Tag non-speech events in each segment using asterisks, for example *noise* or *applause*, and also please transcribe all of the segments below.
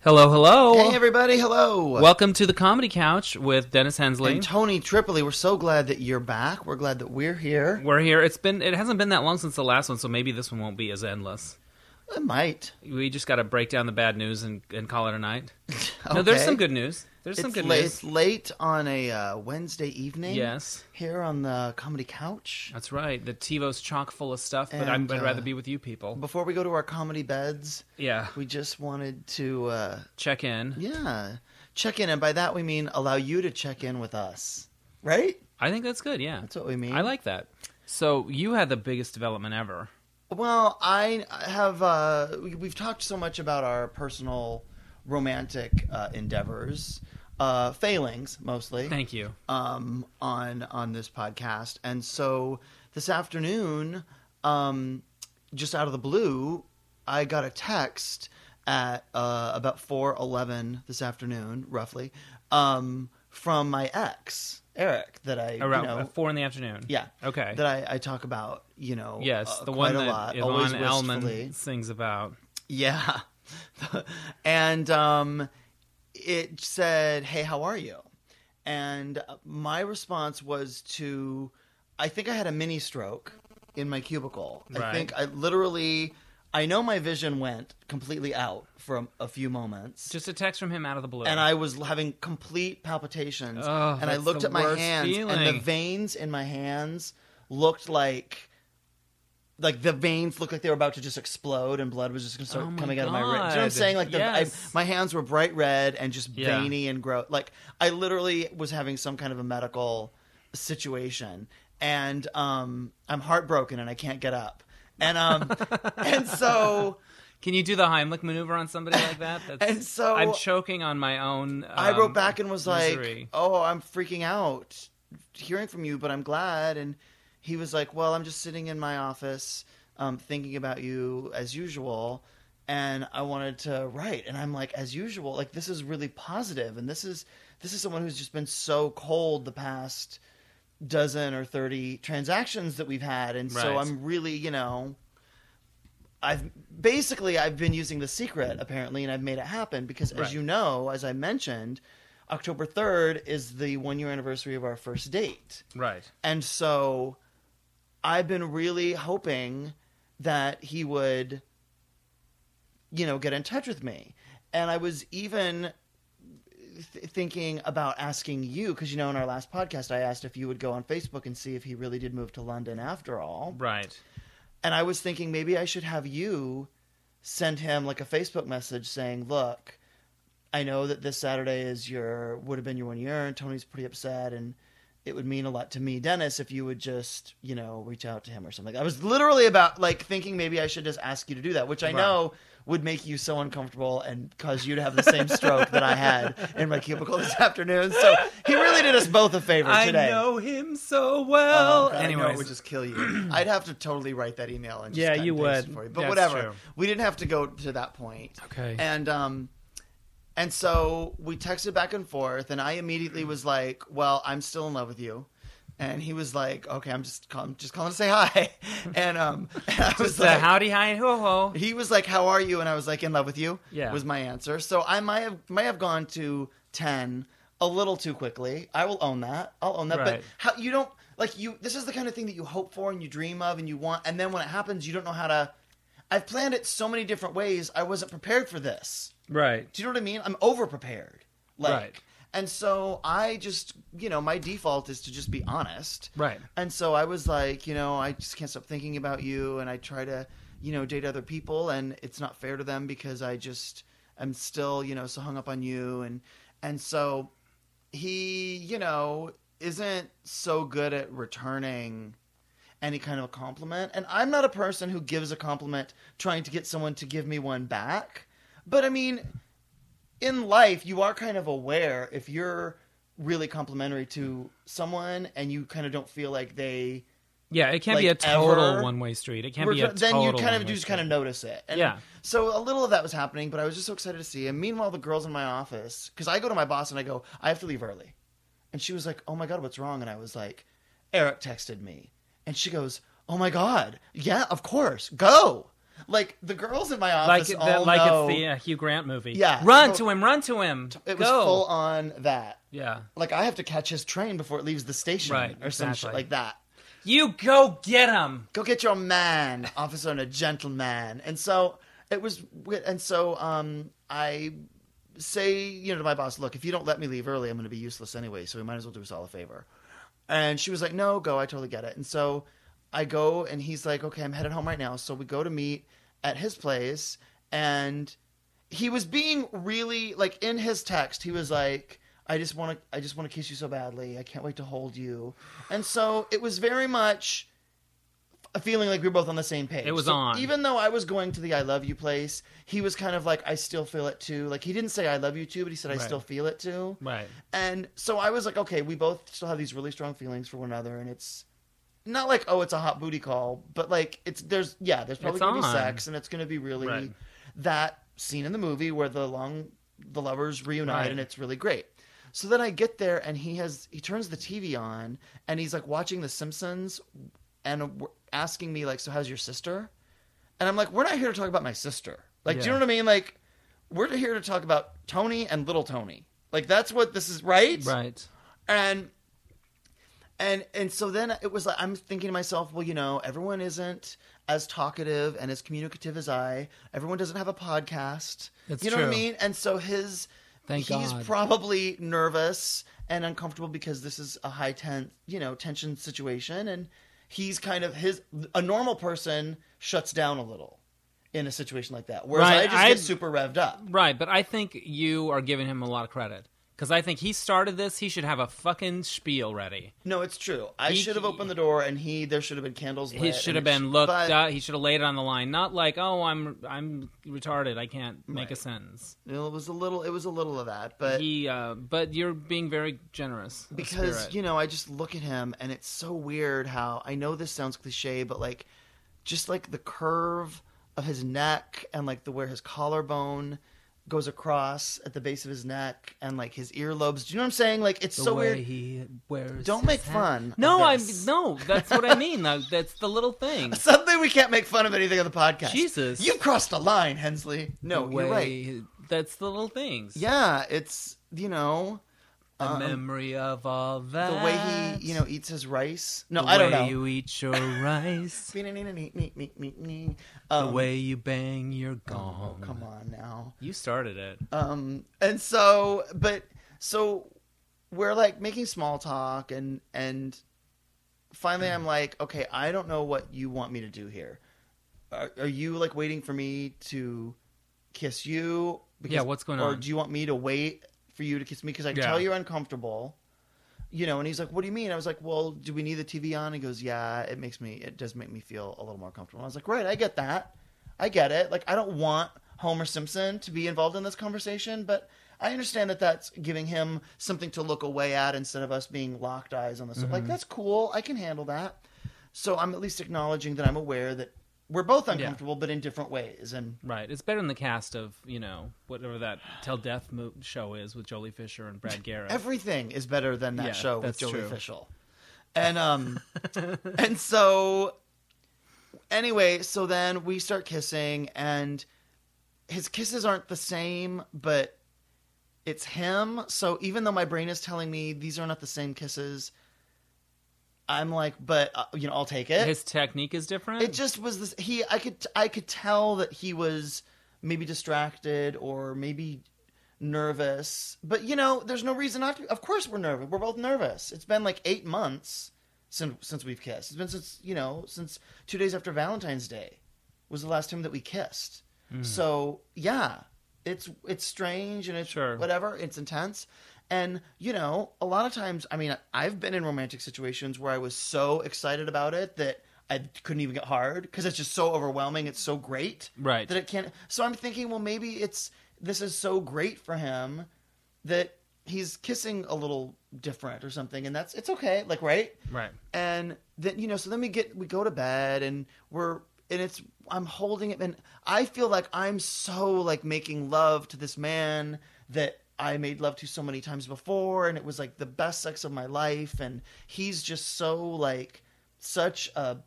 Hello, hello. Hey, everybody. Hello. Welcome to the Comedy Couch with Dennis Hensley. and Tony Tripoli. We're so glad that you're back. We're glad that we're here. We're here. It's been it hasn't been that long since the last one, so maybe this one won't be as endless. It might. We just got to break down the bad news and, and call it a night. *laughs* No, there's some good news. There's some It's, good late, news. it's late on a uh, Wednesday evening. Yes, Here on the comedy couch. that's right. The TiVo's chock full of stuff, but And, I'd uh, rather be with you people. Before we go to our comedy beds, Yeah, we just wanted to, uh, check in. yeah, check in, and by that we mean allow you to check in with us. Right? I think that's good. Yeah, That's what we mean. I like that. So you had the biggest development ever. Well, I have. Uh, we, we've talked so much about our personal romantic uh, endeavors, uh, failings mostly. Thank you. um, on on this podcast, and so this afternoon, um, just out of the blue, I got a text at uh, about four eleven this afternoon, roughly, um, from my ex Eric that I Around you know, uh, four in the afternoon. yeah Okay. that I, I talk about you know yes, uh, the quite one a that lot Yvonne. Elliman sings about. Yeah. *laughs* and um, it said, Hey, how are you? And my response was to, I think I had a mini stroke in my cubicle. I think I literally, I know my vision went completely out for a, a few moments. Just a text from him out of the blue. and I was having complete palpitations. Oh, and I looked at my hands, and the veins in my hands looked like like the veins looked like they were about to just explode and blood was just going to start Oh coming out of my wrist. You know what I'm saying? Like the, Yes. I, my hands were bright red and just Yeah. veiny and gross. Like I literally was having some kind of a medical situation, and um, I'm heartbroken and I can't get up. And um, *laughs* and so Can you do the Heimlich maneuver on somebody like that? That's, and so I'm choking on my own. Um, I wrote back and was misery. like, "Oh, I'm freaking out hearing from you, but I'm glad." And he was like, "Well, I'm just sitting in my office, um, thinking about you as usual." And I wanted to write, and I'm like, as usual, like this is really positive, and this is this is someone who's just been so cold the past dozen or thirty transactions that we've had, and so I'm really, you know, I've basically I've been using the secret apparently, and I've made it happen because, as you know, as I mentioned, October third is the one year anniversary of our first date, right. and so I've been really hoping that he would, you know, get in touch with me, and I was even th- thinking about asking you because you know in our last podcast I asked if you would go on Facebook and see if he really did move to London after all. Right. And I was thinking maybe I should have you send him like a Facebook message saying, "Look, I know that this Saturday is your would have been your one year, and Tony's pretty upset, and it would mean a lot to me, Dennis, if you would just you know reach out to him or something." I was literally about like thinking maybe I should just ask you to do that, which I Right. know would make you so uncomfortable and cause you to have the same stroke that I had in my cubicle this afternoon. So he really did us both a favor today. I know him so Oh, well. God, anyway, it would just kill you. *clears throat* I'd have to totally write that email and just Yeah, you would. it for you. But That's whatever, true. we didn't have to go to that point. Okay. And um, and so we texted back and forth, and I immediately was like, "Well, I'm still in love with you." And he was like, "Okay, I'm just call- I'm just calling to say hi." *laughs* And um, *laughs* and I was like, howdy, hi, ho, ho. he was like, "How are you?" And I was like, "In love with you." Yeah. was my answer. So I might have might have gone to ten a little too quickly. I will own that. I'll own that. But how you don't like you? This is the kind of thing that you hope for and you dream of and you want, and then when it happens, you don't know how to. I've planned it so many different ways. I wasn't prepared for this. Right. Do you know what I mean? I'm over prepared. Like, Right. And so I just, you know, my default is to just be honest. Right. And so I was like, you know, I just can't stop thinking about you, and I try to, you know, date other people, and it's not fair to them because I just am still, you know, so hung up on you, and and so he, you know, isn't so good at returning any kind of a compliment, and I'm not a person who gives a compliment trying to get someone to give me one back, but I mean, in life, you are kind of aware if you're really complimentary to someone and you kind of don't feel like they Yeah, it can't Like, be a total one way street. It can't be a then you kind of do just kind of street. notice it. And Yeah. So a little of that was happening, but I was just so excited to see him. Meanwhile, the girls in my office, because I go to my boss and I go, I have to leave early, and she was like, Oh my god, what's wrong? And I was like, Eric texted me, and she goes, Oh my god, yeah, of course, go. Like the girls in my like office the, all like know it's the uh, Hugh Grant movie. Yeah. run No. to him, run to him. it was Go. full on that. Yeah, Like I have to catch his train before it leaves the station, Right, or some shit like that. you go get him. Go get your man, *laughs* officer, and a gentleman. And so it was, and so um, I say, you know, to my boss, look, if you don't let me leave early, I'm going to be useless anyway. So we might as well do us all a favor. And she was like, no, go. I totally get it. And so I go, and he's like, okay, I'm headed home right now. So we go to meet at his place, and he was being really like in his text. He was like, I just want to, I just want to kiss you so badly. I can't wait to hold you. And so it was very much a feeling like we were both on the same page. It was So on. Even though I was going to the I love you place, he was kind of like, I still feel it too. Like he didn't say I love you too, but he said I Right. still feel it too. Right. And so I was like, okay, we both still have these really strong feelings for one another, and it's not like oh, it's a hot booty call, but like it's there's yeah, there's probably It's gonna be on. sex, and it's gonna be really Right. that scene in the movie where the long the lovers reunite, Right. and it's really great. So then I get there, and he has he turns the TV on, and he's like watching The Simpsons, and w- asking me like, so how's your sister? And I'm like, we're not here to talk about my sister. Like, do you Yeah. know what I mean? Like, we're here to talk about Tony and little Tony. Like, that's what this is, right? Right. and and and so then it was like i'm thinking to myself well you know everyone isn't as talkative and as communicative as i. Everyone doesn't have a podcast. That's you know what i mean? And so his Thank he's God. probably nervous and uncomfortable because this is a high ten you know tension situation. And he's kind of his a normal person shuts down a little in a situation like that. Whereas Right, i just I- get super revved up. Right, but I think you are giving him a lot of credit because I think he started this. He should have a fucking spiel ready. no it's true i He- should have opened the door and he there should have been candles lit He should have been looked. but- Uh, he should have laid it on the line, not like, "Oh, I'm I'm retarded. I can't make a sentence." You know, it was a little. It was a little of that, but he, uh, but you're being very generous. because you know, I just look at him, and it's so weird how I know this sounds cliche, but like, just like the curve of his neck and like the where his collarbone goes across at the base of his neck and like his earlobes. Do you know what I'm saying? Like, it's the so way weird. he wears. Don't make hat. fun No, I'm no. That's what I mean. That's the little thing. *laughs* Something we can't make fun of anything on the podcast. Jesus. you've crossed a line, Hensley. No, you're right. That's the little things. Yeah, it's you know. A um, memory of all that. the way he, you know, eats his rice. No, the I don't know. The way know. you eat your rice. the the way you bang your gong. Oh, come on now. You started it. Um, and so, but so we're like making small talk, and and finally, I'm like, okay, I don't know what you want me to do here. Are, are you like waiting for me to kiss you? Yeah, what's going on? or on? do you want me to wait for you to kiss me? Because I can Yeah. tell you're uncomfortable. You know, and he's like, "What do you mean?" I was like, "Well, do we need the TV on?" He goes, "Yeah, it makes me, it does make me feel a little more comfortable." And I was like, "Right, I get that, I get it. Like, I don't want Homer Simpson to be involved in this conversation, but I understand that that's giving him something to look away at instead of us being locked eyes on this. Like, Mm-hmm. that's cool. I can handle that. So I'm at least acknowledging that I'm aware that we're both uncomfortable, but in different ways. And Right. It's better than the cast of, you know, whatever that Till Death mo- show is with Joely Fisher and Brad Garrett. *laughs* everything is better than that Yeah, show with Joely true. Fisher. And um *laughs* and so anyway, so then we start kissing and his kisses aren't the same, but it's him. So even though my brain is telling me these are not the same kisses, I'm like, but uh, you know, I'll take it. His technique is different. It just was this. He, I could, I could tell that he was maybe distracted or maybe nervous. But you know, there's no reason not to. Of course, we're nervous. We're both nervous. It's been like eight months since since we've kissed. It's been since you know since two days after Valentine's Day was the last time that we kissed. So yeah, it's it's strange and it's Sure. whatever. It's intense. And you know, a lot of times, I mean, I've been in romantic situations where I was so excited about it that I couldn't even get hard because it's just so overwhelming. It's so great, Right. That it can't. So I'm thinking, well, maybe it's this is so great for him that he's kissing a little different or something, and that's it's okay, like right right. and then you know so then we get we go to bed and we're and it's i'm holding it and i feel like i'm so like making love to this man that i made love to so many times before and it was like the best sex of my life and he's just so like such a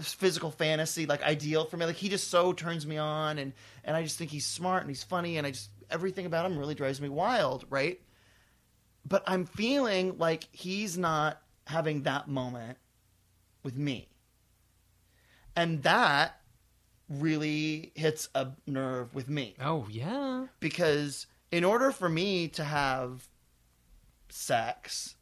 physical fantasy like ideal for me. Like he just so turns me on, and and I just think he's smart and he's funny, and I just everything about him really drives me wild, right? But I'm feeling like he's not having that moment with me, and that really hits a nerve with me Oh yeah. because in order for me to have sex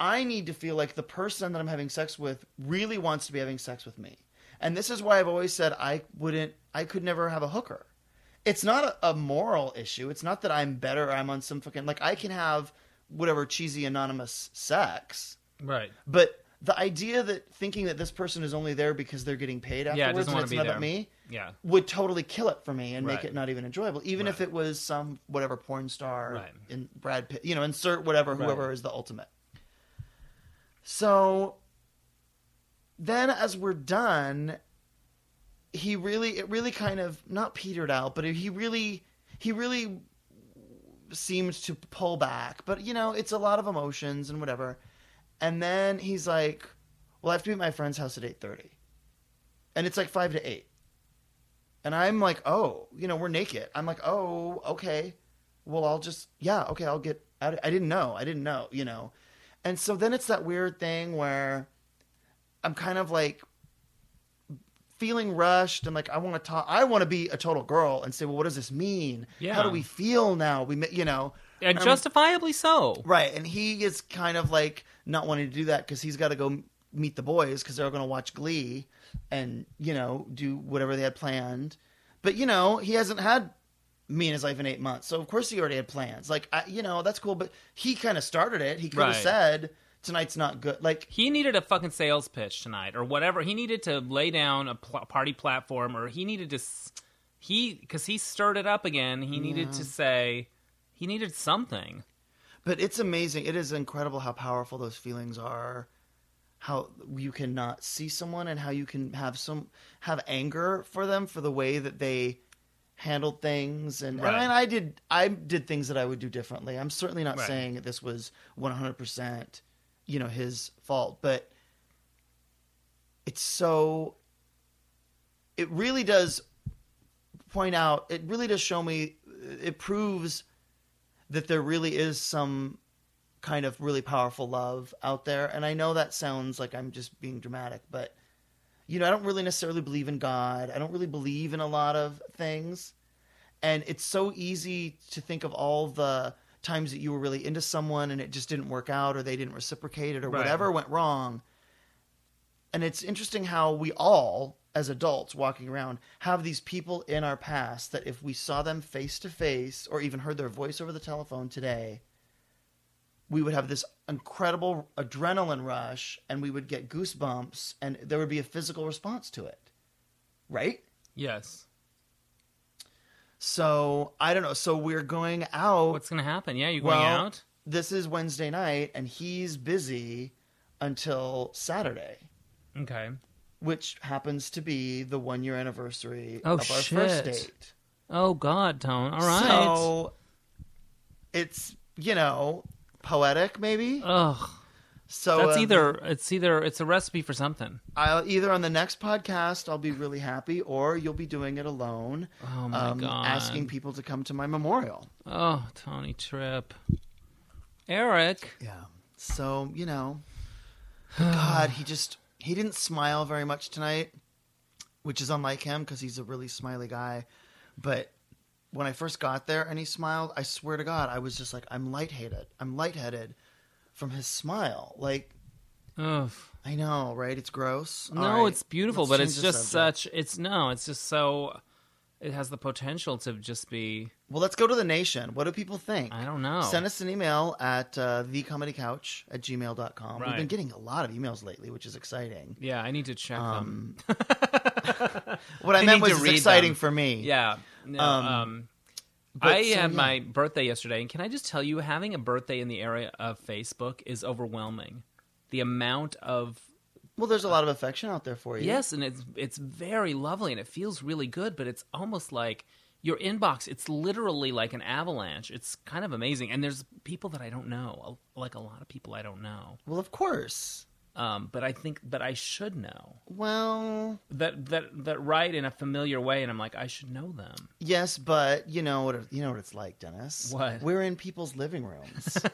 i need to feel like the person that i'm having sex with really wants to be having sex with me. And this is why i've always said i wouldn't i could never have a hooker. It's not a, a moral issue. It's not that i'm better or i'm on some fucking like i can have whatever cheesy anonymous sex. Right. but the idea that thinking that this person is only there because they're getting paid Yeah, afterwards doesn't and it's be not there. about me Yeah. would totally kill it for me and make it not even enjoyable. Even if it was some whatever porn star Right. in Brad Pitt, you know, insert whatever whoever Right. is the ultimate. So then, as we're done, he really it really kind of not petered out, but he really he really seemed to pull back. But you know, it's a lot of emotions and whatever. And then he's like, "Well, I have to be at my friend's house at eight thirty, and it's like five to eight. And I'm like, "Oh, you know, we're naked." I'm like, "Oh, okay. Well, I'll just yeah, okay, I'll get out." I didn't know. I didn't know, you know. And so then it's that weird thing where I'm kind of like feeling rushed and like I want to talk. I want to be a total girl and say, "Well, what does this mean? Yeah. How do we feel now? We, you know." And justifiably so. Right, and he is kind of like not wanting to do that because he's got to go meet the boys because they're going to watch Glee and you know do whatever they had planned. But you know he hasn't had me in his life in eight months, so of course he already had plans. Like I, you know that's cool, but he kind of started it. He could have Right. said tonight's not good. Like He needed a fucking sales pitch tonight, or whatever. He needed to lay down a pl- party platform, or he needed to. s- He because he stirred it up again. He needed to say. He needed something. But it's amazing. It is incredible how powerful those feelings are. How you can not see someone and how you can have some have anger for them for the way that they handled things and, Right. and I did I did things that I would do differently. I'm certainly not Right. saying that this was 100% you know his fault, but it's so it really does point out it really does show me it proves that there really is some kind of really powerful love out there. And I know that sounds like I'm just being dramatic, but you know, I don't really necessarily believe in God. I don't really believe in a lot of things. And it's so easy to think of all the times that you were really into someone and it just didn't work out or they didn't reciprocate it or Right. whatever went wrong. And it's interesting how we all, as adults walking around, have these people in our past that if we saw them face to face or even heard their voice over the telephone today, we would have this incredible adrenaline rush and we would get goosebumps and there would be a physical response to it. Right? Yes. So I don't know. So we're going out. What's gonna happen? Yeah, you going Well, out? This is Wednesday night, and he's busy until Saturday, Okay. Which happens to be the one year anniversary Oh, of our shit. first date. Oh God, Tone. All right. So it's you know poetic maybe. Ugh. So That's um, either it's either it's a recipe for something. I'll either on the next podcast I'll be really happy, or you'll be doing it alone, Oh my um, God. asking people to come to my memorial. Oh, Tony Trip. Eric. Yeah. So, you know, *sighs* God, he just he didn't smile very much tonight, which is unlike him because he's a really smiley guy. But when I first got there and he smiled, I swear to God, I was just like, I'm lightheaded. I'm lightheaded from his smile. Like, Ugh. I know, right? It's gross. No, right, it's beautiful, but it's just subject. such. It's no, it's just so. It has the potential to just be. Well, let's go to the nation. What do people think? I don't know. Send us an email at uh, thecomedycouch at gmail.com. We've been getting a lot of emails lately, which is exciting. Yeah, I need to check Um, them. *laughs* What I, I meant was exciting them. for me. Yeah. No, Um, um, I so, had yeah. my birthday yesterday, and can I just tell you, having a birthday in the area of Facebook is overwhelming. The amount of Well, there's a lot of affection out there for you. yes, and it's it's very lovely, and it feels really good, but it's almost like your inbox. It's literally like an avalanche. It's kind of amazing, and there's people that I don't know, like a lot of people I don't know. Well, of course. Um, but I think, but I should know Well, that that that write in a familiar way, and I'm like, I should know them. yes, but you know what? You know what it's like, Dennis. What? We're in people's living rooms. *laughs*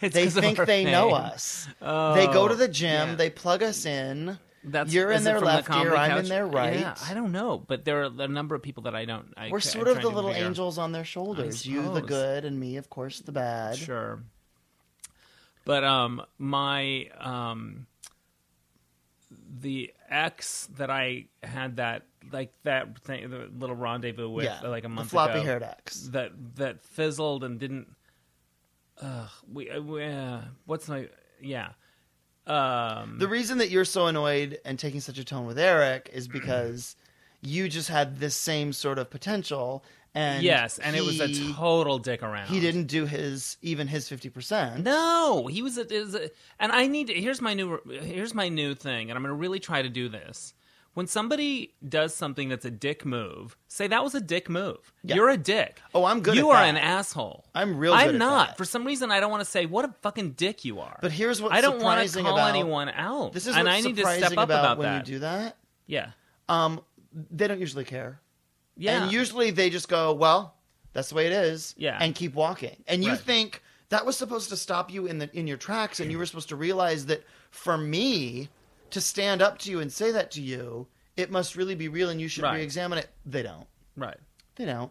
It's they think they know fame. us. they go to the gym. yeah. They plug us in. That's You're in their from the left ear, I'm in their right. Yeah, I don't know, but there are a number of people that I don't. I, We're sort of the little figure- angels on their shoulders. You the good, and me, of course, the bad. Sure. But um my um the ex that I had that like that thing the little rendezvous with yeah, like a month the floppy ago haired ex. that that fizzled and didn't uh we, uh, we uh, what's my yeah um The reason that you're so annoyed and taking such a tone with Eric is *clears throat* because you just had this same sort of potential, and yes and it was a total dick around He didn't do his even his fifty percent. No, he was a, is a and I need to, here's my new here's my new thing and I'm going to really try to do this. When somebody does something that's a dick move, say that was a dick move. Yeah. You're a dick. Oh, I'm good You are that. an asshole. I'm real I'm at not. that. For some reason I don't want to say what a fucking dick you are. But here's what I don't want to call about anyone out. this is and I need to step up about, about when that. you do that. yeah. Um, they don't usually care, Yeah. and usually they just go, "Well, that's the way it is," Yeah. and keep walking. And you Right. think that was supposed to stop you in the in your tracks, and you *clears throat* were supposed to realize that for me to stand up to you and say that to you, it must really be real, and you should Right. re-examine it. They don't. right. They don't.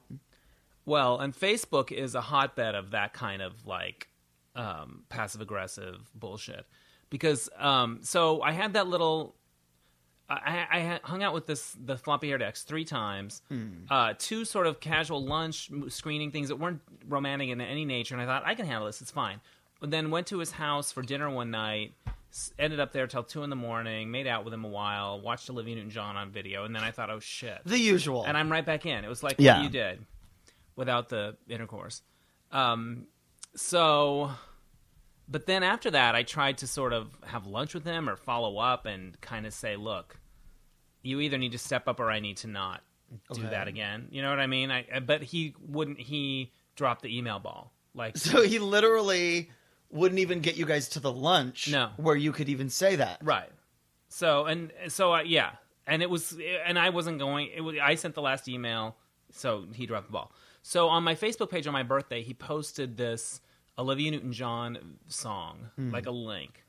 Well, and Facebook is a hotbed of that kind of like um, passive aggressive bullshit. Because um, so I had that little. I, I had hung out with this the floppy haired ex three times, uh, two sort of casual lunch m- screening things that weren't romantic in any nature, and I thought I can handle this, it's fine. But then went to his house for dinner one night, ended up there till two in the morning, made out with him a while, watched Olivia Newton John on video, and then I thought, oh shit, The usual. and I'm right back in. It was like Yeah. what you did without the intercourse. Um, so, but then after that, I tried to sort of have lunch with him or follow up and kind of say, look, you either need to step up or I need to not do Okay. that again. You know what I mean? I, I- but he wouldn't. He dropped the email ball. Like, *laughs* so he literally wouldn't even get you guys to the lunch No. where you could even say that. Right. So and so I yeah, and it was and I wasn't going. It was, I sent the last email, so he dropped the ball. So on my Facebook page on my birthday, he posted this Olivia Newton-John song, hmm. like a link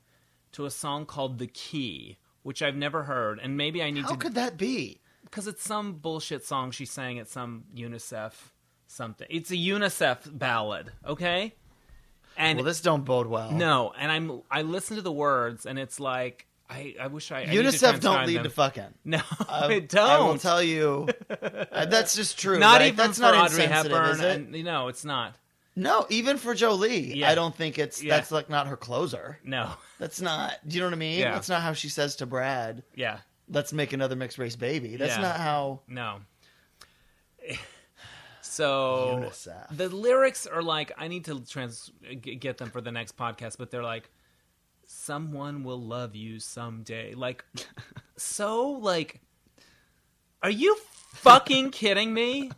to a song called "The Key," which I've never heard, and maybe I need How to could that be? because it's some bullshit song she sang at some UNICEF something. It's a UNICEF ballad, okay? And Well, this don't bode well. no, and I'm I listen to the words, and it's like I, I wish I I UNICEF don't lead them. to fucking. No, I, *laughs* it don't. I will tell you. uh, *laughs* that's just true. not right? even that's for not Audrey insensitive, Hepburn. is it? And, no, it's not. No, even for Jolie, Yeah. I don't think it's Yeah. that's like not her closer. No. That's not. Do you know what I mean? Yeah. That's not how she says to Brad, Yeah. "Let's make another mixed race baby." That's Yeah. not how. No. So UNICEF. the lyrics are like I need to trans get them for the next podcast, but they're like someone will love you someday. Like *laughs* so like are you fucking kidding me?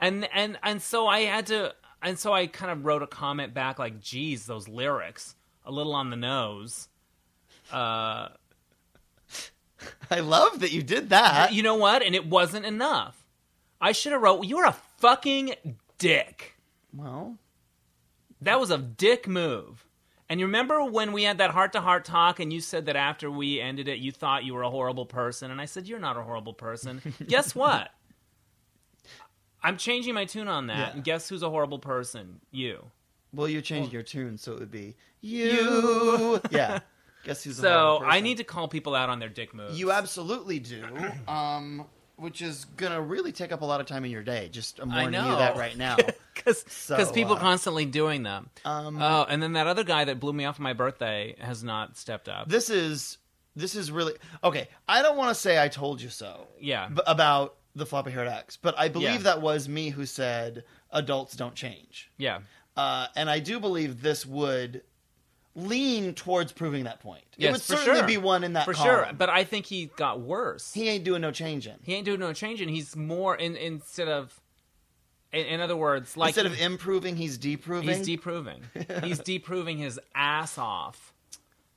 And and and so I had to and so I kind of wrote a comment back like geez, those lyrics a little on the nose. Uh *laughs* I love that you did that. you know what? And it wasn't enough. I should have wrote, "You're a fucking dick." well, That was a dick move. And you remember when we had that heart to heart talk, and you said that after we ended it, you thought you were a horrible person, and I said you're not a horrible person. *laughs* guess what? I'm changing my tune on that. Yeah. And guess who's a horrible person? You. well, you're changing your tune, so it would be you. yeah. Guess who's a So I need to call people out on their dick moves. You absolutely do. *clears throat* Um, which is gonna really take up a lot of time in your day. Just I'm warning you that right now. *laughs* because So, people uh, constantly doing them. Um, oh, and then that other guy that blew me off my birthday has not stepped up. this is this is really okay. I don't want to say I told you so yeah, b- about the floppy haired X, but I believe Yeah. that was me who said adults don't change, yeah, uh, and I do believe this would lean towards proving that point. it Yes, would for certainly sure. be one in that for sure. But I think he got worse. He, ain't doing no changing. He ain't doing no changing. He's more in instead of. In, in other words, like Instead of improving, he's deproving. he's deproving. *laughs* he's deproving his ass off.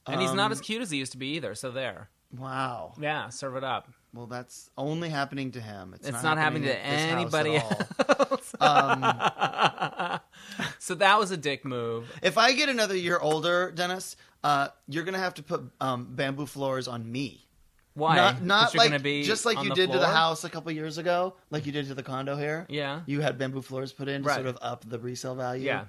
And he's not Um, as cute as he used to be either. So there. Wow. Yeah, serve it up. Well, that's only happening to him. It's, It's, not, happening, to at this house at anybody else. *laughs* Um, *laughs* so that was a dick move. if I get another year older, Dennis, uh, you're gonna have to put um, bamboo floors on me. Why? Not, not like be just like you did to the house a couple years ago, like you did to the condo here. Yeah. You had bamboo floors put in to Right. sort of up the resale value. Yeah.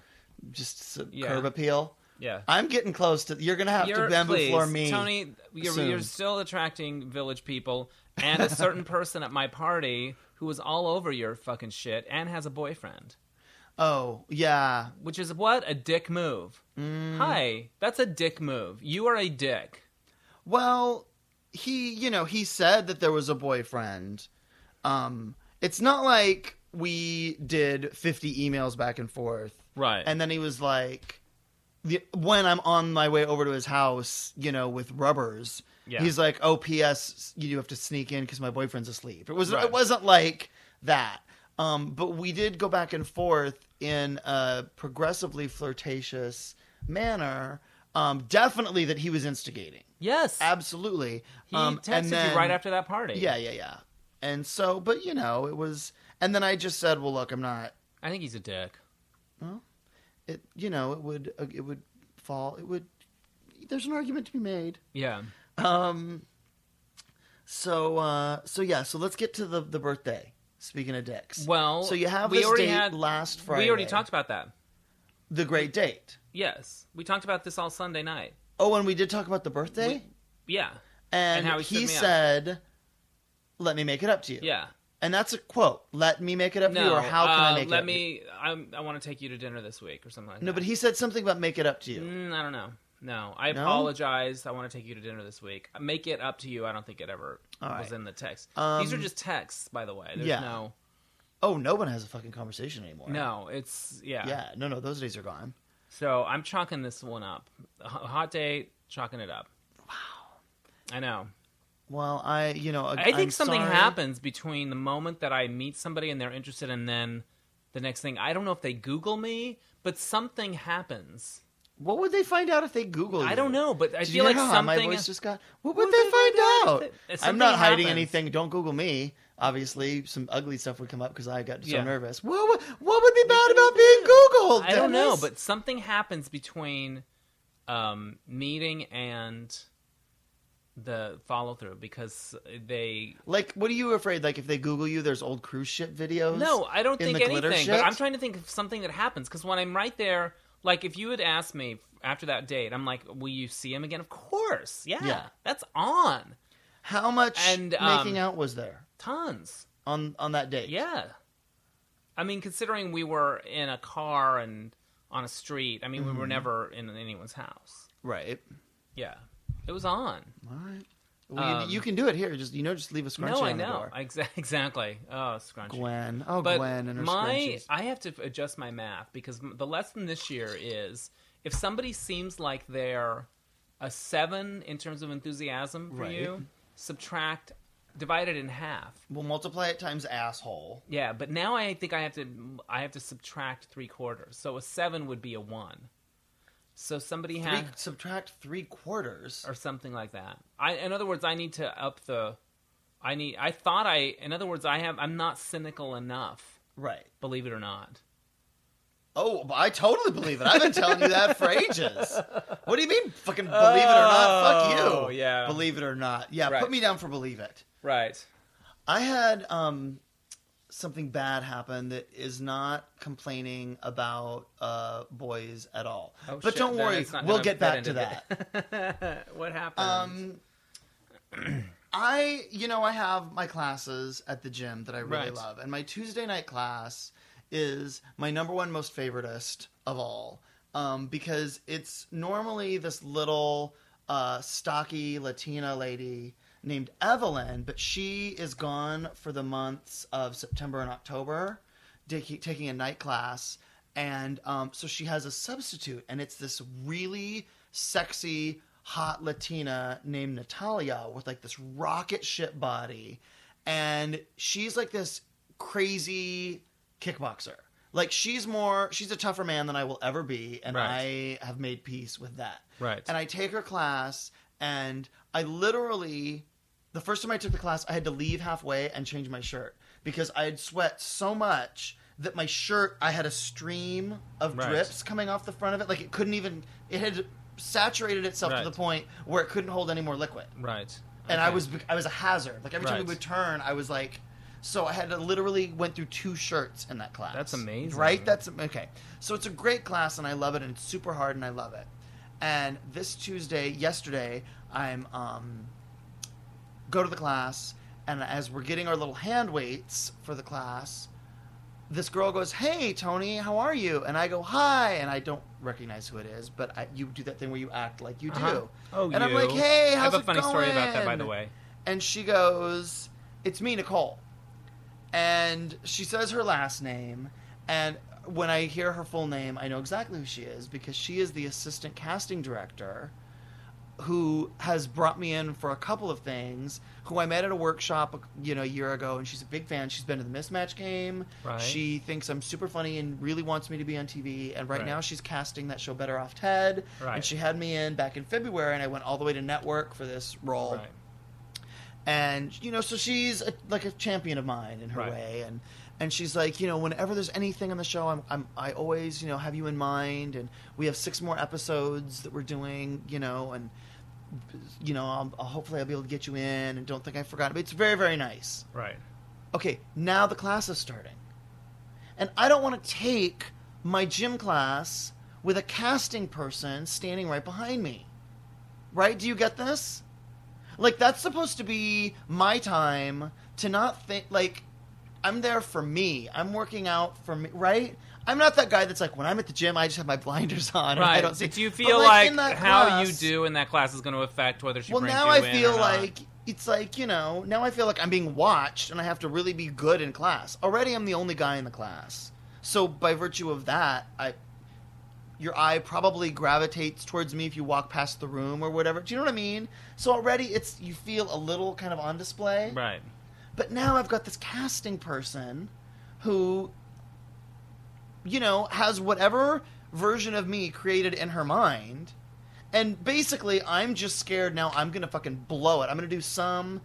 Just Yeah. curb appeal. Yeah. I'm getting close to. You're gonna have to You're- bamboo please, floor me, Tony. You're, you're still attracting village people and a certain *laughs* person at my party who was all over your fucking shit and has a boyfriend. Oh yeah. Which is what a dick move. Mm. Hi, that's a dick move. You are a dick. Well, he, you know, he said that there was a boyfriend. Um, it's not like we did 50 emails back and forth. Right. And then he was like, the, when I'm on my way over to his house, you know, with rubbers, Yeah. he's like, "Oh, P.S. You have to sneak in because my boyfriend's asleep." It was, Right. it wasn't like that. Um, but we did go back and forth in a progressively flirtatious manner. Um, definitely that he was instigating. yes. Absolutely. he um, texted and then, you right after that party. Yeah, yeah, yeah. And so, but you know, it was. And then I just said, "Well, look, I'm not." I think he's a dick. It, you know, it would, uh, it would fall. It would. There's an argument to be made. Yeah. Um. So, uh, so yeah. So let's get to the the birthday. Speaking of dicks. Well, so you have we already had last Friday. We already talked about that. the great date. Yes, we talked about this all Sunday night. Oh, and we did talk about the birthday. Yeah. and, and how he he said, "Let me make it up to you." Yeah. And that's a quote. Let me make it up to you, or how can uh, I make it let up to you? me. I'm, I want to take you to dinner this week or something like No, that. but he said something about make it up to you. Mm, I don't know. No, I No? apologize. I want to take you to dinner this week. Make it up to you. I don't think it ever All was right. in the text. Um, These are just texts, by the way. There's yeah. no. Oh, no one has a fucking conversation anymore. No, it's yeah. Yeah, no, no, those days are gone. So I'm chalking this one up. H- hot date, chalking it up. Wow. I know. Well, I, you know, I think I'm something sorry. happens between the moment that I meet somebody and they're interested, and then the next thing. I don't know if they Google me, but something happens. What would they find out if they Google you? I don't know, but I Did feel you like hear how my something. voice just got. What What would would they they find out? I'm something not hiding happens. anything. Don't Google me. Obviously, some ugly stuff would come up because I got so Yeah. nervous. What, would- what would be bad about being Googled? I don't know, but something happens between um, meeting and the follow through because they. like, what are you afraid? Like, if they Google you, there's old cruise ship videos. No, I don't think anything. But I'm trying to think of something that happens because when I'm right there, like if you had asked me after that date, I'm like, "Will you see him again?" Of course, yeah, Yeah. that's on How much And, um, making out was there tons. on on that date? Yeah, I mean, considering we were in a car and on a street, I mean, we were Mm-hmm. never in anyone's house. Right. Yeah, it was on. All right. Well, Um, you, you can do it here. Just you know, just leave a scrunchie no, I know. *laughs* Exactly. Oh, scrunchy. Gwen. Oh, But Gwen and her my, scrunchies. I have to adjust my math because the lesson this year is if somebody seems like they're a seven in terms of enthusiasm for Right. you, subtract, divide it in half. We'll multiply it times asshole. Yeah, but now I think I have to I have to subtract three quarters. So a seven would be a one. So somebody Three, has subtract three quarters. or something like that. I, in other words, I need to up the. I need. I thought I. In other words, I have. I'm not cynical enough. Right. Believe it or not. Oh, I totally believe it. I've been telling you that for ages. What do you mean, fucking believe it or not? Fuck Oh, you. yeah. Believe it or not. Yeah, Right. put me down for believe it. Right. I had um, something bad happen that is not complaining about uh, boys at all. Oh, but shit, don't worry, we'll get back to that. *laughs* what happened? Um, I, you know, I have my classes at the gym that I really Right. love, and my Tuesday night class is my number one most favoritist of all, um, because it's normally this little uh, stocky Latina lady named Evelyn, but she is gone for the months of September and October, taking a night class, and um, so she has a substitute, and it's this really sexy, hot Latina named Natalia with like this rocket ship body, and she's like this crazy kickboxer. Like she's more she's a tougher man than I will ever be and Right. I have made peace with that. Right. And I take her class and I literally the first time I took the class I had to leave halfway and change my shirt because I had sweat so much that my shirt I had a stream of Right. drips coming off the front of it like it couldn't even it had saturated itself Right. to the point where it couldn't hold any more liquid right. and I Okay. was I was a hazard. Like every time Right. we would turn, I was like, so I had to literally went through two shirts in that class. That's amazing. right? That's okay. So it's a great class, and I love it, and it's super hard, and I love it. And this Tuesday, yesterday, I'm um, go to the class, and as we're getting our little hand weights for the class, this girl goes, "Hey, Tony, how are you?" And I go, "Hi," and I don't recognize who it is, but I, you do that thing where you act like you do. Uh-huh. Oh, and I'm like, "Hey, how's it going?" I have a funny story about that, by the way. and she goes, "It's me, Nicole," and she says her last name, and when I hear her full name, I know exactly who she is because she is the assistant casting director who has brought me in for a couple of things. Who I met at a workshop, you know, a year ago, and she's a big fan. She's been to the Mismatch game. Right. She thinks I'm super funny and really wants me to be on TV. And right, Right. now, she's casting that show Better Off Ted. Right. And she had me in back in February, and I went all the way to network for this role Right. and you know so she's a, like a champion of mine in her way and and she's like you know whenever there's anything on the show I'm, I'm i always you know have you in mind. And we have six more episodes that we're doing you know and you know I'll, I'll hopefully i'll be able to get you in. And don't think i forgot but it's very very nice. Right. okay now the class is starting. And i don't want to take my gym class with a casting person standing right behind me. Right? Do you get this? Like that's supposed to be my time to not think like i'm there for me. I'm working out for me right? I'm not that guy that's like when i'm at the gym i just have my *laughs* blinders on and i Right. don't see. Do you But, feel like, like, that how you do in that class is going to affect whether she well now i feel like it's like you know now i feel like i'm being watched and i have to really be good in class. Already i'm the only guy in the class. So by virtue of that i your eye probably gravitates towards me if you walk past the room or whatever. Do you know what i mean? So already it's you feel a little kind of on display. Right. But now I've got this casting person who, you know, has whatever version of me created in her mind. And basically, I'm just scared now I'm going to fucking blow it. I'm going to do some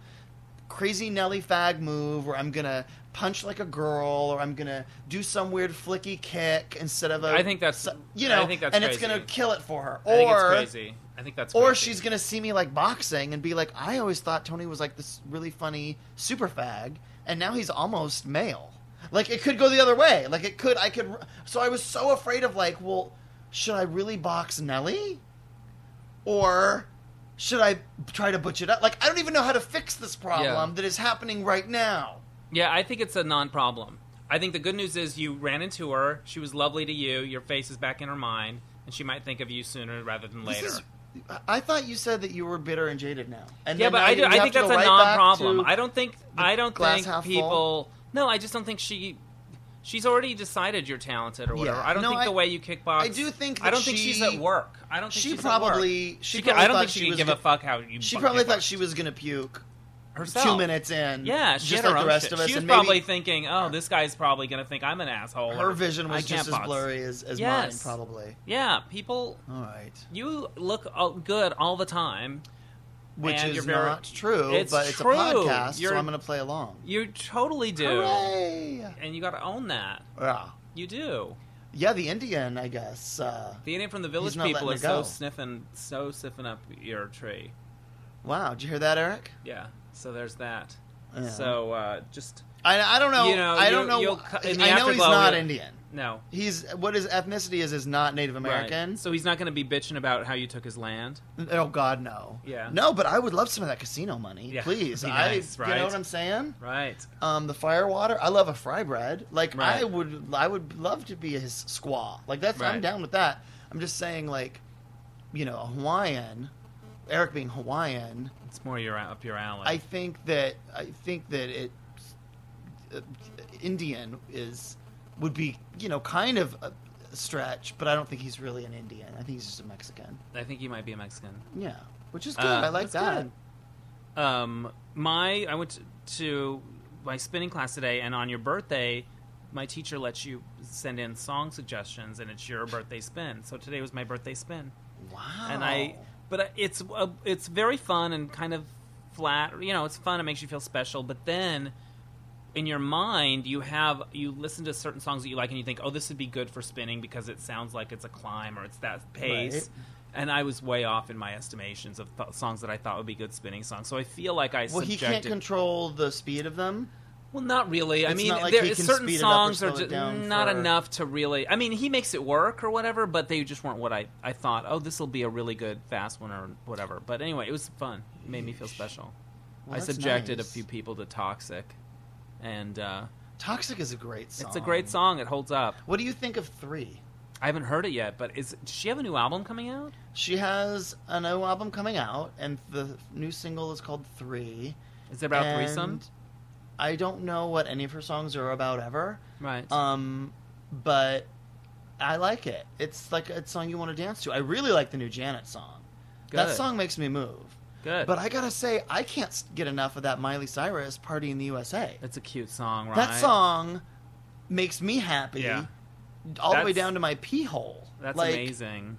crazy Nelly fag move where I'm going to punch like a girl or I'm going to do some weird flicky kick instead of a. I think that's- You know, I think that's and it's going to kill it for her. I think or it's crazy. I think that's or she's gonna see me like boxing and be like, I always thought Tony was like this really funny super fag, and now he's almost male. Like it could go the other way. Like it could, I could. So I was so afraid of like, well, should I really box Nelly, or should I try to butch it up? Like I don't even know how to fix this problem Yeah. that is happening right now. Yeah, I think it's a non-problem. I think the good news is you ran into her. She was lovely to you. Your face is back in her mind, and she might think of you sooner rather than This later. is- I thought you said that you were bitter and jaded now. And yeah, but I, do, I think that's a right non-problem. I don't think I don't think full? people. No, I just don't think she. She's already decided you're talented or whatever. Yeah. I don't No, think I- the way you kickbox. I do think. I don't think she's at work. I don't think she she's probably- work. she could- I don't think she she, could give go- a fuck how you. She probably kickbox. thought she was gonna puke herself. two minutes in. Yeah, she just had her like own the rest shit. of us. She was and maybe probably thinking, "Oh, this guy's probably going to think I'm an asshole." her or, vision "I was just can't as box." blurry as, as Yes. mine, probably. Yeah, people. All right, You look all good all the time. which And is you're very- not true, It's but it's true. a podcast, You're- so I'm going to play along. You totally do, Hooray! and you got to own that. Yeah. You do. yeah, the Indian, I guess. Uh, The Indian from the Village He's not People letting is go. so sniffing, so sniffing up your tree. wow, did you hear that, Eric? Yeah. So there's that. Yeah. So uh, just I, I don't know. You know, I don't you'll- know. you'll wh- cu- I know he's not Indian. no. He's what his ethnicity is is not Native American. Right. So he's not going to be bitching about how you took his land. Oh God, no. Yeah. No, but I would love some of that casino money, Yeah, please. be *laughs* I, nice, you know what I'm saying? Right. Um, the firewater. I love a fry bread. Like I would, I would love to be his squaw. Like that's, I'm down with that. I'm just saying, like, you know, a Hawaiian. Eric being Hawaiian, It's more your up your alley. I think that I think that it uh, Indian is would be you know kind of a stretch, but I don't think he's really an Indian. I think he's just a Mexican. I think he might be a Mexican. Yeah, which is good. Uh, I like that. good. Um, my I went to, to my spinning class today, and on your birthday, my teacher lets you send in song suggestions, and it's your birthday spin. So today was my birthday spin, Wow. and I. But it's uh, it's very fun and kind of flat. You know, it's fun. It makes you feel special. But then in your mind you have you listen to certain songs that you like and you think oh this would be good for spinning because it sounds like it's a climb or it's that pace Right. and i was way off in my estimations of th- songs that i thought would be good spinning songs so i feel like i Well, he can't control the speed of them. Well not really i It's mean not like there he can certain speed it up or songs are slow it just down not for- enough to really i mean he makes it work or whatever but they just weren't what i i thought oh this will be a really good fast one or whatever but anyway it was fun it made me feel special Well, i that's subjected a few people to toxic and uh, Toxic is a great song. it's a great song it holds up What do you think of three? I haven't heard it yet, but is does she have a new album coming out? She has a new album coming out, and the new single is called Three. Is it about and threesome? I don't know what any of her songs are about ever, Right. um, but I like it. It's like a song you want to dance to. I really like the new Janet song. That song makes me move. Good. But I gotta say, I can't get enough of that Miley Cyrus "Party in the USA." it's a cute song, right? That song makes me happy, Yeah. all the way down to my pee hole. That's like, amazing.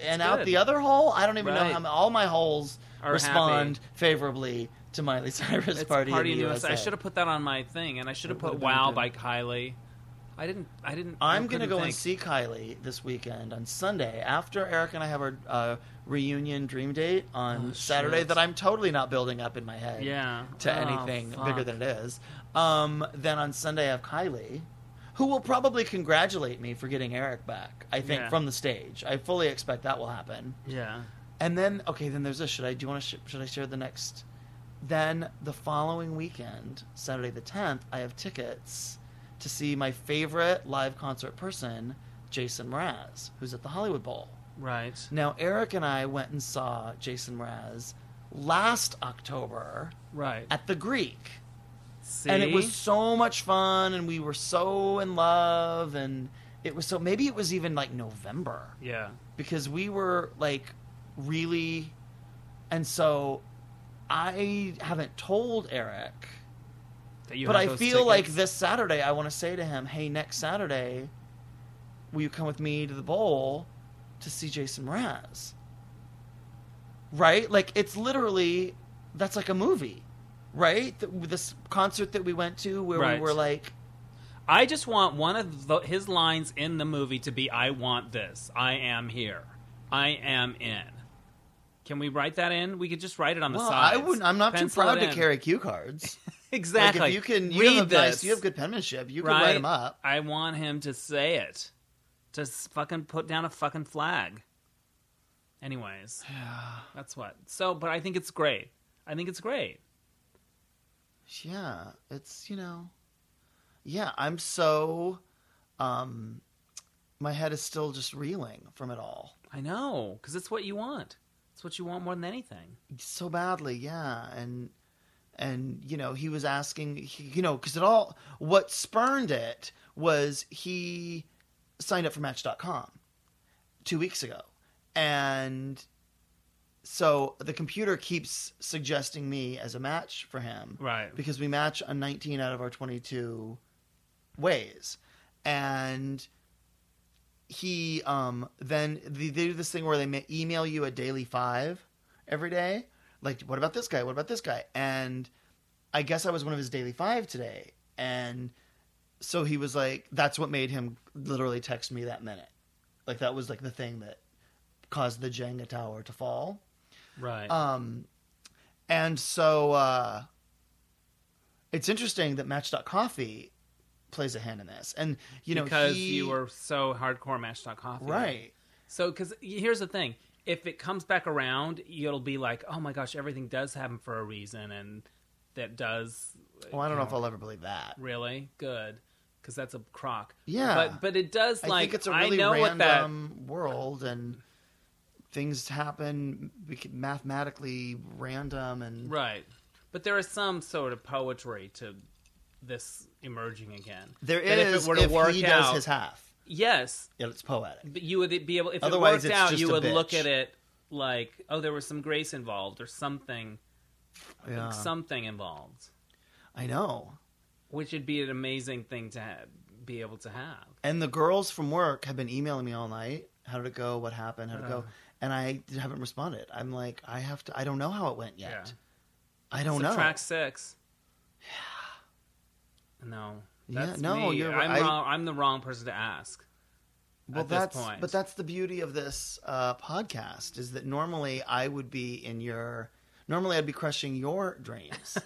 And out the other hole, I don't even know how all my holes Are respond favorably to Miley Cyrus It's "Party, Party in the USA." USA. I should have put that on my thing, and I should have put "Wow" by Kylie. I didn't. I didn't. I I'm gonna couldn't go and see Kylie this weekend on Sunday after Eric and I have our uh, reunion dream date on Oh, Saturday shit. that I'm totally not building up in my head Yeah. to Oh, anything fuck. bigger than it is. Um, then on Sunday I have Kylie, who will probably congratulate me for getting Eric back. I think Yeah. from the stage. I fully expect that will happen. Yeah. And then okay, then there's this. Should I do you want to sh- should I share the next? Then the following weekend, Saturday the 10th, I have tickets to see my favorite live concert person, Jason Mraz, who's at the Hollywood Bowl. Right. Now Eric and I went and saw Jason Mraz last October Right. at the Greek. See? And it was so much fun and we were so in love and it was so maybe it was even like November Yeah. because we were like really and so I haven't told Eric That you but I feel like this Saturday I want to say to him, "Hey, next Saturday will you come with me to the bowl to see Jason Mraz?" Right? Like it's literally that's like a movie. Right? This concert that we went to where Right. we were like I just want one of the, his lines in the movie to be "I want this. I am here. I am in." Can we write that in? We could just write it on the well, side. I wouldn't I'm not too proud to in. carry *laughs* cue cards. Exactly. Like if you can you read have this. nice you have good penmanship. You can right? write them up. I want him to say it. Just fucking put down a fucking flag. Anyways, *sighs* that's what. So, but I think it's great. I think it's great. Yeah, it's you know, yeah. I'm so, um, my head is still just reeling from it all I know, because it's what you want. It's what you want more than anything. so badly. Yeah, and and you know he was asking, he, you know, because it all what spurned it was he signed up for Match.com two weeks ago, and so the computer keeps suggesting me as a match for him Right. because we match on 19 out of our 22 ways and he um then they, they do this thing where they ma- email you a daily five every day. Like what about this guy? What about this guy? And i guess i was one of his daily five today. And so he was like that's what made him literally text me that minute. Like that was like the thing that caused the jenga tower to fall. Right. um, and so uh, it's interesting that Match.coffee plays a hand in this, and you know because he- you were so hardcore Match.coffee. right. So, because here's the thing: if it comes back around, you'll be like, "Oh my gosh, everything does happen for a reason," and that does. Well, I don't know if I'll ever believe that. really good because that's a crock. Yeah. but but it does I like think it's a I really know what that random world, and things happen mathematically random, and right. But there is some sort of poetry to this emerging again. There is. That if it were to work he does his half. yes, it's poetic. but you would be able if Otherwise, it it's worked out, you would look at it like, oh, there was some grace involved or something, Yeah, something involved. I know. which would be an amazing thing to have, be able to have. And the girls from work have been emailing me all night. How did it go? What happened? How did it go? Uh. And I haven't responded. I'm like, I have to. I don't know how it went yet. Yeah. I don't know. Track six. Yeah. No. Yeah, no, me. you're I'm right. wrong. I'm the wrong person to ask. well, that's but that's the beauty of this uh, podcast is that normally I would be in your. Normally I'd be crushing your dreams,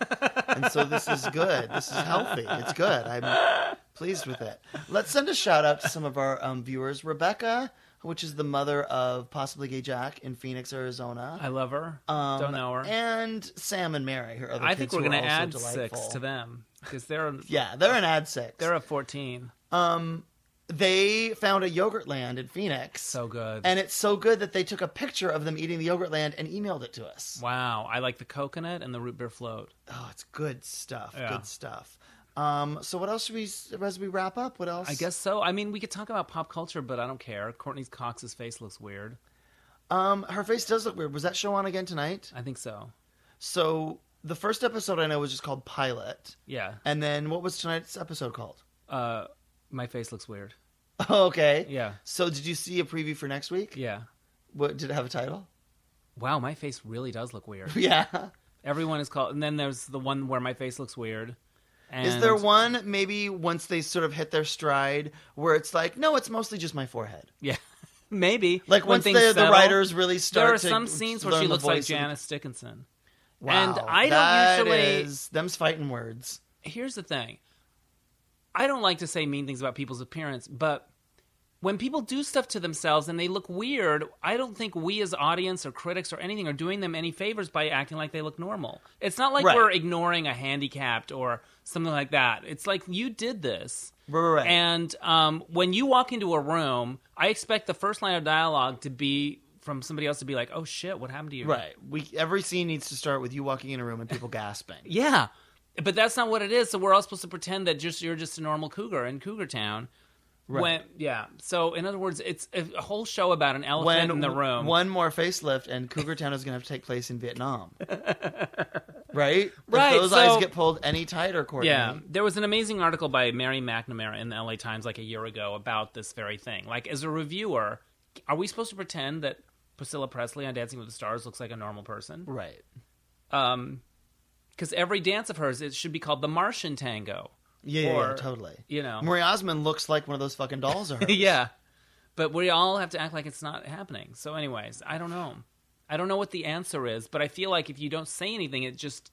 and so this is good. This is healthy. It's good. I'm pleased with it. Let's send a shout out to some of our um, viewers. Rebecca, which is the mother of possibly gay Jack in Phoenix, Arizona. I love her. Um, Don't know her. And Sam and Mary, her other I think we're going to add delightful. six to them because they're *laughs* Yeah, they're an ad six. they're a 14. um, they found a Yogurtland in Phoenix, So good. and it's so good that they took a picture of them eating the Yogurtland and emailed it to us. wow, I like the coconut and the root beer float. Oh, it's good stuff. Yeah. Good stuff. Um, so what else should we as we wrap up? What else? I guess so. I mean, we could talk about pop culture, but I don't care. Courteney Cox's face looks weird. Um, her face does look weird. Was that show on again tonight? I think so. So the first episode I know was just called Pilot, Yeah. and then what was tonight's episode called? Uh, my face looks weird. *laughs* okay. Yeah. So did you see a preview for next week? Yeah. What did it have a title? Wow, my face really does look weird. *laughs* yeah. Everyone is called, and then there's the one where my face looks weird. And Is there one maybe once they sort of hit their stride where it's like, no, it's mostly just my forehead. Yeah, *laughs* maybe. Like When once the, the writers really start. There are some scenes where she looks like Janice Dickinson. Wow, and I don't usually- is- them's fighting words. Here's the thing. I don't like to say mean things about people's appearance, but when people do stuff to themselves and they look weird, I don't think we as audience or critics or anything are doing them any favors by acting like they look normal. It's not like Right. we're ignoring a handicapped or something like that. It's like you did this. Right. And um, when you walk into a room, I expect the first line of dialogue to be from somebody else to be like, "Oh shit, what happened to you?" Right. We every scene needs to start with you walking in a room and people gasping. *laughs* Yeah, but that's not what it is. So we're all supposed to pretend that just you're just a normal cougar in Cougar Town. Right. When yeah, so in other words, it's a whole show about an elephant in the room. one more facelift and Cougar Town is going to have to take place in Vietnam. right? *laughs* Right, If those so- eyes get pulled any tighter, Courteney. yeah, there was an amazing article by Mary McNamara in the LA Times like a year ago about this very thing. Like, as a reviewer, are we supposed to pretend that Priscilla Presley on Dancing with the Stars looks like a normal person? Right. Um, because every dance of hers it should be called the Martian Tango. Yeah, yeah, yeah, totally. You know, Marie Osmond looks like one of those fucking dolls of *laughs* hers. yeah. But we all have to act like it's not happening. So, anyways, I don't know. I don't know what the answer is, but I feel like if you don't say anything, it just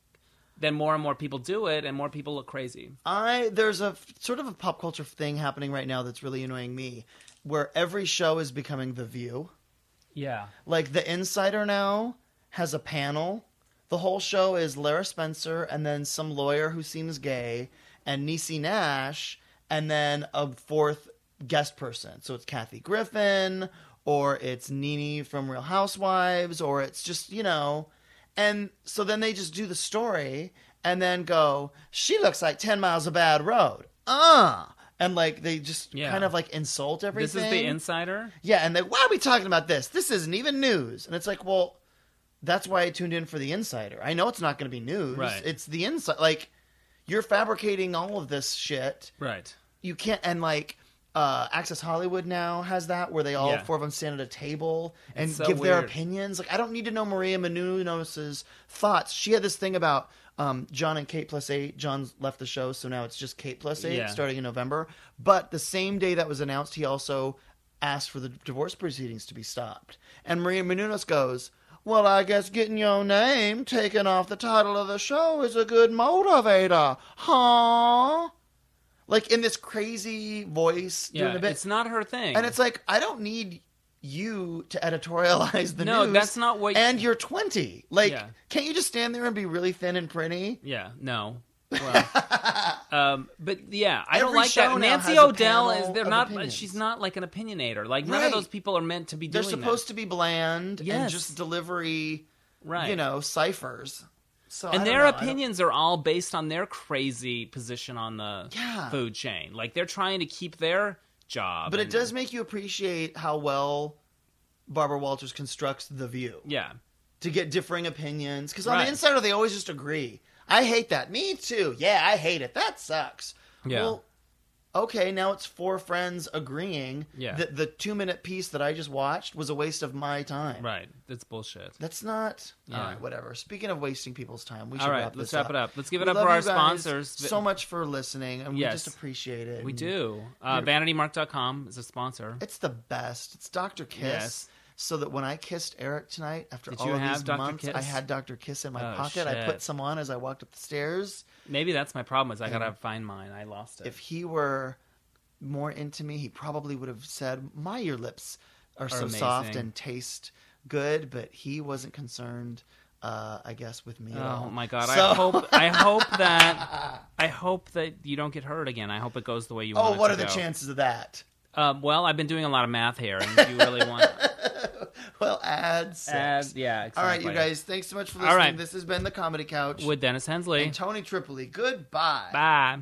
then more and more people do it, and more people look crazy. I there's a sort of a pop culture thing happening right now that's really annoying me, where every show is becoming The View. Yeah, Like The Insider now has a panel. The whole show is Lara Spencer and then some lawyer who seems gay and Niecy Nash and then a fourth guest person. So it's Kathy Griffin or it's Nene from Real Housewives or it's just, you know, and so then they just do the story and then go, she looks like 10 miles of bad road. Uh. And like they just Yeah. kind of like insult everything. this is the insider. Yeah, and they, why are we talking about this? This isn't even news. And it's like, well, that's why I tuned in for the insider. I know it's not going to be news. Right. It's the inside. Like, you're fabricating all of this shit. Right. You can't, and like, uh, Access Hollywood now has that where they all Yeah. four of them stand at a table and so give their opinions. Like, I don't need to know Maria Menounos' thoughts. She had this thing about um, Jon and Kate plus eight. Jon's left the show, so now it's just Kate plus eight Yeah. starting in November. But the same day that was announced, he also asked for the divorce proceedings to be stopped. And Maria Menounos goes, Well, I guess getting your name taken off the title of the show is a good motivator, huh? Like in this crazy voice doing Yeah, a bit. it's not her thing. And it's like, I don't need you to editorialize the No, news. that's not what- And you're 20. Like, Yeah. can't you just stand there and be really thin and pretty? yeah, no. *laughs* Well, um, but yeah, I don't like that. Nancy O'Dell is they're not. opinions. She's not like an opinionator. Like none Right. of those people are meant to be doing. They're supposed that. to be bland and just delivery, right. you know, ciphers. So and their know. Opinions are all based on their crazy position on the Yeah. food chain. Like they're trying to keep their job. But it does make you appreciate how well Barbara Walters constructs The View Yeah. to get differing opinions. Because on Right. the insider, they always just agree. I hate that. Me too. Yeah, I hate it. That sucks. Yeah. Well, okay, now it's four friends agreeing Yeah. that the two minute piece that I just watched was a waste of my time. Right. That's bullshit. That's not. Yeah. All right, whatever. Speaking of wasting people's time, we should All right, wrap let's this wrap it up. Let's give it We up for love our you guys sponsors. So much for listening, and we just appreciate it. We And do. Uh, VanityMark.com is a sponsor. It's the best. It's Dr. Kiss. Yes. So that when I kissed Eric tonight, after Did all of these Dr. months, I had Dr. Kiss in my Oh, pocket. I put some on as I walked up the stairs. Maybe that's my problem. Is I gotta find mine. I lost it. If he were more into me, he probably would have said, "My ear lips are, so soft and taste good," but he wasn't concerned. Uh, I guess with me. at Oh all. my god! So- I hope I hope *laughs* that I hope that you don't get hurt again. I hope it goes the way you want. Oh, it what are the go. chances of that? Uh, well, I've been doing a lot of math here, and if you really want. *laughs* *laughs* Well, add six. Add- yeah. All right, you guys. Thanks so much for listening. right. This has been the Comedy Couch With Dennis Hensley. and Tony Tripoli. Goodbye. Bye.